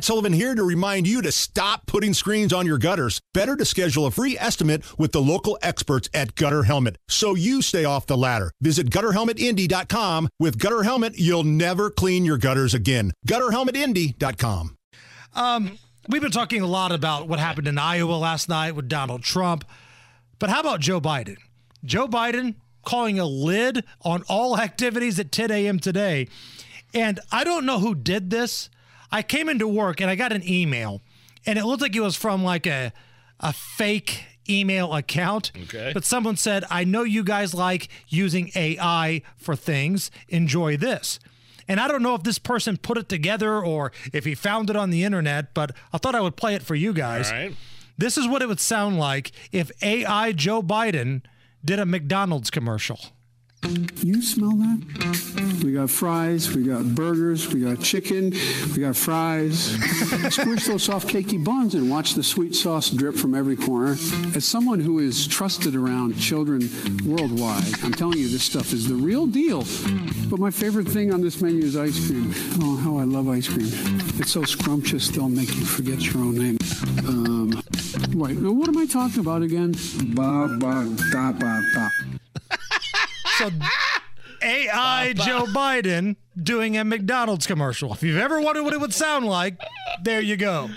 Matt Sullivan here to remind you to stop putting screens on your gutters. Better to schedule a free estimate with the local experts at Gutter Helmet so you stay off the ladder. Visit gutterhelmetindy.com. With Gutter Helmet, you'll never clean your gutters again. Gutterhelmetindy.com. Um, we've been talking a lot about what happened in Iowa last night with Donald Trump. But how about Joe Biden? Joe Biden calling a lid on all activities at 10 a.m. today. And I don't know who did this. I came into work and I got an email, and it looked like it was from like a a fake email account. Okay. But someone said, I know you guys like using AI for things. Enjoy this. And I don't know if this person put it together or if he found it on the internet, but I thought I would play it for you guys. All right. This is what it would sound like if AI Joe Biden did a McDonald's commercial. You smell that? We got fries, we got burgers, we got chicken, we got fries. Squish those soft cakey buns and watch the sweet sauce drip from every corner. As someone who is trusted around children worldwide, I'm telling you this stuff is the real deal. But my favorite thing on this menu is ice cream. Oh, how I love ice cream. It's so scrumptious they'll make you forget your own name. Um, wait, what am I talking about again? Ba ba da ba ba. So AI Joe Biden doing a McDonald's commercial. If you've ever wondered what it would sound like, there you go.